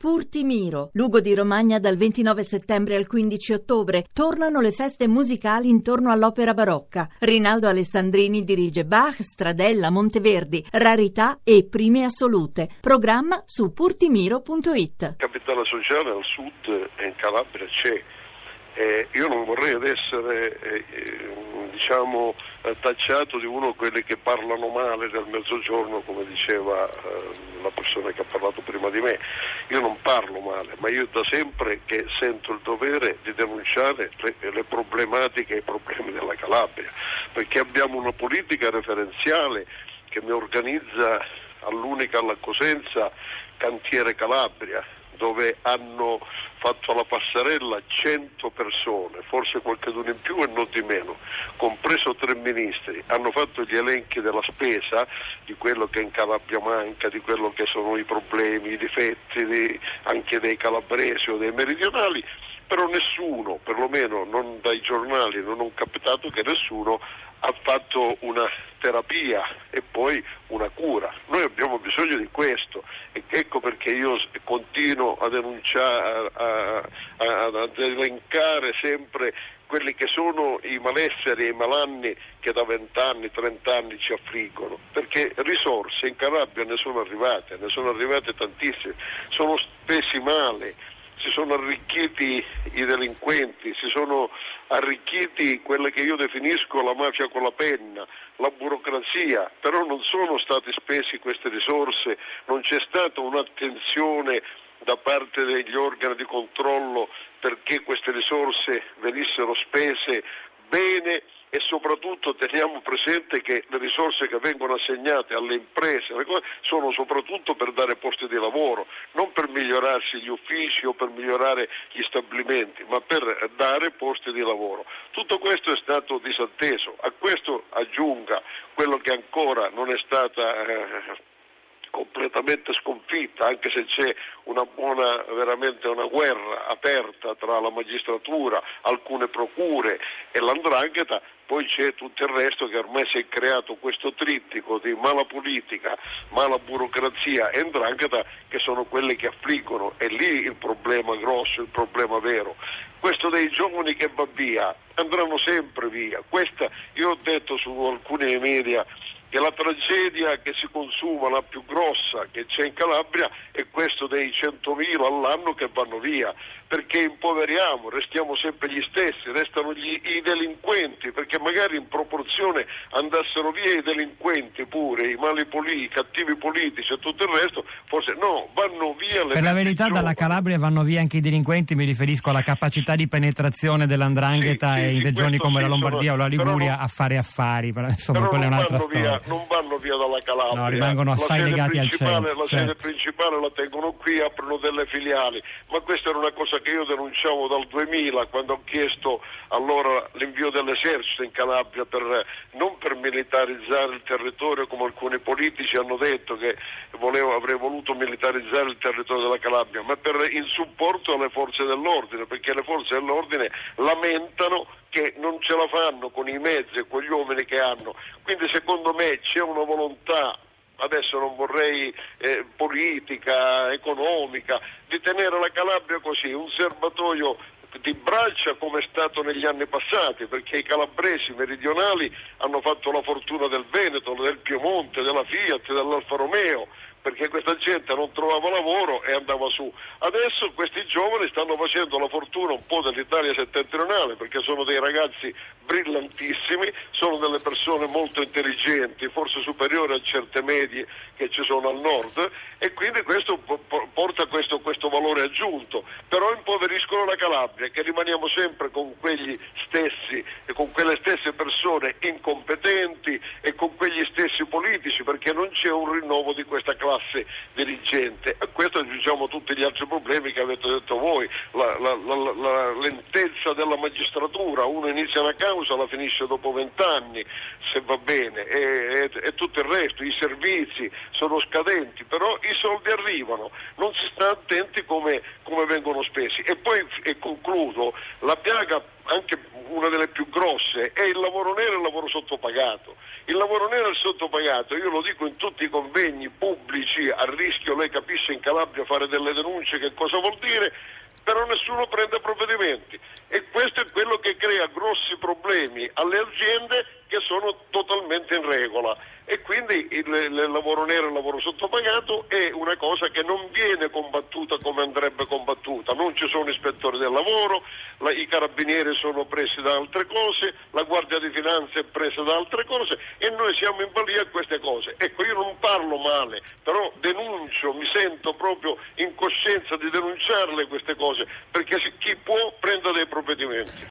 Purtimiro, Lugo di Romagna dal 29 settembre al 15 ottobre. Tornano le feste musicali intorno all'opera barocca. Rinaldo Alessandrini dirige Bach, Stradella, Monteverdi, Rarità e Prime Assolute. Programma su purtimiro.it. Capitale sociale al sud e in Calabria c'è eh, io non vorrei essere eh, diciamo, eh, tacciato di uno di quelli che parlano male del mezzogiorno, come diceva eh, la persona che ha parlato prima di me. Io non parlo male, ma io da sempre che sento il dovere di denunciare le, le problematiche e i problemi della Calabria, perché abbiamo una politica referenziale che mi organizza all'unica alla Cosenza Cantiere Calabria, dove hanno fatto alla passerella 100 persone, forse qualcuno in più e non di meno, compreso tre ministri, hanno fatto gli elenchi della spesa, di quello che in Calabria manca, di quello che sono i problemi, i difetti di, anche dei calabresi o dei meridionali, però nessuno, perlomeno non dai giornali, non ho capitato che nessuno ha fatto una terapia e poi una cura. Noi abbiamo bisogno di questo e ecco perché io continuo a denunciare, a, a, ad elencare sempre quelli che sono i malesseri e i malanni che da vent'anni, trent'anni ci affliggono, perché risorse in Calabria ne sono arrivate, ne sono arrivate tantissime, sono spesi male, si sono arricchiti i delinquenti, si sono arricchiti quelle che io definisco la mafia con la penna, la burocrazia, però non sono state spese queste risorse, non c'è stata un'attenzione da parte degli organi di controllo perché queste risorse venissero spese bene e soprattutto teniamo presente che le risorse che vengono assegnate alle imprese sono soprattutto per dare posti di lavoro, non per migliorarsi gli uffici o per migliorare gli stabilimenti, ma per dare posti di lavoro. Tutto questo è stato disatteso, a questo aggiunga quello che ancora non è stata eh, completamente sconfitta, anche se c'è una buona, veramente una guerra aperta tra la magistratura, alcune procure e l'andrangheta, poi c'è tutto il resto che ormai si è creato questo trittico di mala politica, mala burocrazia e andrangheta che sono quelle che affliggono, è lì il problema grosso, il problema vero. Questo dei giovani che va via, andranno sempre via. Questa, io ho detto su alcuni media che la tragedia che si consuma, la più grossa che c'è in Calabria, è questo dei 100.000 all'anno che vanno via, perché impoveriamo, restiamo sempre gli stessi, restano gli, i delinquenti, perché magari in proporzione andassero via i delinquenti pure, i mali politici, i cattivi politici e tutto il resto, forse no, vanno via le Per la verità giovani. dalla Calabria vanno via anche i delinquenti, mi riferisco alla capacità di penetrazione dell'andrangheta Sì, sì, in regioni come la Lombardia sono- o la Liguria non- a fare affari, però insomma Però quella è un'altra storia. via, non vanno via dalla Calabria. No, rimangono assai legati al centro, La sede certo. principale la tengono qui, aprono delle filiali, ma questa era una cosa che io denunciavo dal 2000 quando ho chiesto allora l'invio dell'esercito in Calabria per, non per militarizzare il territorio come alcuni politici hanno detto che volevo, avrei voluto militarizzare il territorio della Calabria, ma per, in supporto alle forze dell'ordine, perché le forze dell'ordine lamentano che non ce la fanno con i mezzi e con gli uomini che hanno. Quindi secondo me c'è una volontà adesso non vorrei eh, politica, economica, di tenere la Calabria così, un serbatoio di braccia come è stato negli anni passati, perché i calabresi meridionali hanno fatto la fortuna del Veneto, del Piemonte, della Fiat, dell'Alfa Romeo, perché questa gente non trovava lavoro e andava su. Adesso questi giovani stanno facendo la fortuna un po' dell'Italia settentrionale, perché sono dei ragazzi brillantissimi, sono delle persone molto intelligenti, forse superiori a certe medie che ci sono al nord e quindi questo po- po- porta questo, questo valore aggiunto, però impoveriscono la Calabria che rimaniamo sempre con quegli stessi e con quelle stesse persone incompetenti e con quegli stessi politici perché non c'è un rinnovo di questa classe dirigente. A questo aggiungiamo tutti gli altri problemi che avete detto voi, la, la- la- la lentezza della magistratura, uno inizia una causa, la finisce dopo vent'anni, se va bene, e, e- e tutto il resto, i servizi sono scadenti, però i soldi arrivano, non si sta attenti come, come vengono spesi. E poi, e concludo, la piaga anche una delle più grosse è il lavoro nero e il lavoro sottopagato. Il lavoro nero è sottopagato, io lo dico in tutti i convegni pubblici, a rischio lei capisce in Calabria fare delle denunce che cosa vuol dire, però nessuno prende provvedimenti e questo è quello che crea grossi problemi alle aziende che sono totalmente in regola. E quindi il, il, lavoro nero, il lavoro sottopagato è una cosa che non viene combattuta come andrebbe combattuta, non ci sono ispettori del lavoro, la, i carabinieri sono presi da altre cose, la Guardia di Finanza è presa da altre cose e noi siamo in balia a queste cose. Ecco, io non parlo male, però denuncio, mi sento proprio in coscienza di denunciarle queste cose, perché chi può prenda dei provvedimenti.